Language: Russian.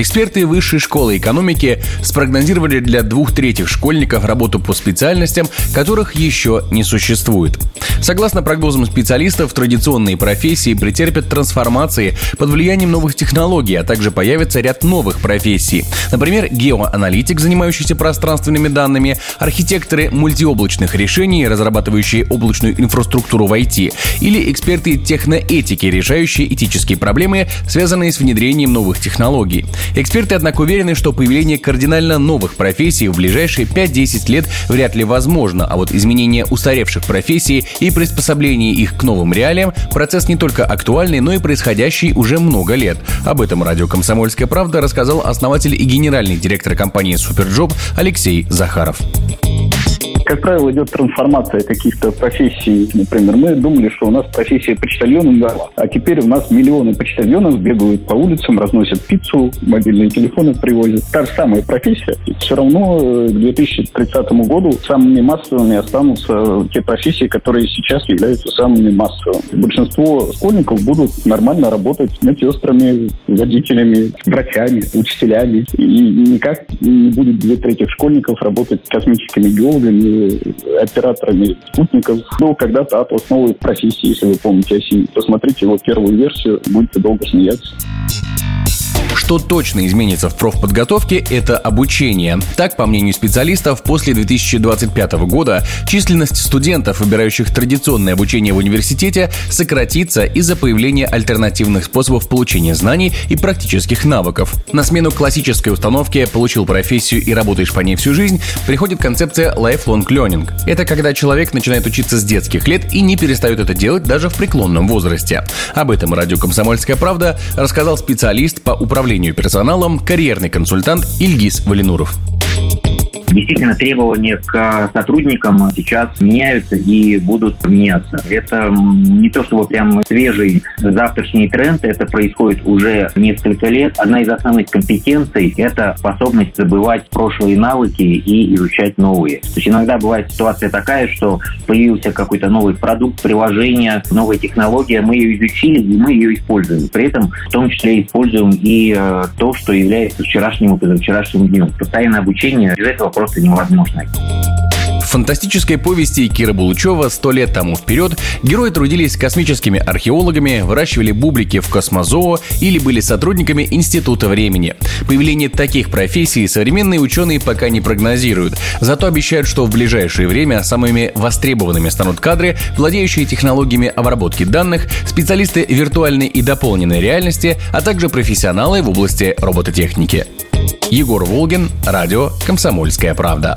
Эксперты Высшей школы экономики спрогнозировали для двух третьих школьников работу по специальностям, которых еще не существует. Согласно прогнозам специалистов, традиционные профессии претерпят трансформации под влиянием новых технологий, а также появится ряд новых профессий. Например, геоаналитик, занимающийся пространственными данными, архитекторы мультиоблачных решений, разрабатывающие облачную инфраструктуру в IT, или эксперты техноэтики, решающие этические проблемы, связанные с внедрением новых технологий. Эксперты, однако, уверены, что появление кардинально новых профессий в ближайшие 5-10 лет вряд ли возможно, а вот изменение устаревших профессий и приспособление их к новым реалиям – процесс не только актуальный, но и происходящий уже много лет. Об этом радио «Комсомольская правда» рассказал основатель и генеральный директор компании «Superjob» Алексей Захаров как правило, идет трансформация каких-то профессий. Например, мы думали, что у нас профессия почтальона умерла, а теперь у нас миллионы почтальонов бегают по улицам, разносят пиццу, мобильные телефоны привозят. Та же самая профессия. И все равно э, к 2030 году самыми массовыми останутся те профессии, которые сейчас являются самыми массовыми. Большинство школьников будут нормально работать медсестрами, водителями, врачами, учителями. И никак не будет две трети школьников работать космическими геологами операторами спутников. Ну, когда-то Атлас новой профессии, если вы помните осень. Посмотрите его первую версию, будете долго смеяться. Что точно изменится в профподготовке – это обучение. Так, по мнению специалистов, после 2025 года численность студентов, выбирающих традиционное обучение в университете, сократится из-за появления альтернативных способов получения знаний и практических навыков. На смену классической установке «получил профессию и работаешь по ней всю жизнь» приходит концепция lifelong learning. Это когда человек начинает учиться с детских лет и не перестает это делать даже в преклонном возрасте. Об этом радио «Комсомольская правда» рассказал специалист по управлению управлению персоналом карьерный консультант Ильгиз Валинуров. Действительно, требования к сотрудникам сейчас меняются и будут меняться. Это не то, чтобы прям свежий завтрашний тренд, это происходит уже несколько лет. Одна из основных компетенций – это способность забывать прошлые навыки и изучать новые. То есть иногда бывает ситуация такая, что появился какой-то новый продукт, приложение, новая технология, мы ее изучили и мы ее используем. При этом в том числе используем и э, то, что является вчерашним и позавчерашним днем. Постоянное обучение без этого просто невозможно. Фантастической повести Кира Булычева «Сто лет тому вперед» герои трудились космическими археологами, выращивали бублики в космозоо или были сотрудниками Института времени. Появление таких профессий современные ученые пока не прогнозируют, зато обещают, что в ближайшее время самыми востребованными станут кадры, владеющие технологиями обработки данных, специалисты виртуальной и дополненной реальности, а также профессионалы в области робототехники. Егор Волгин, радио «Комсомольская правда».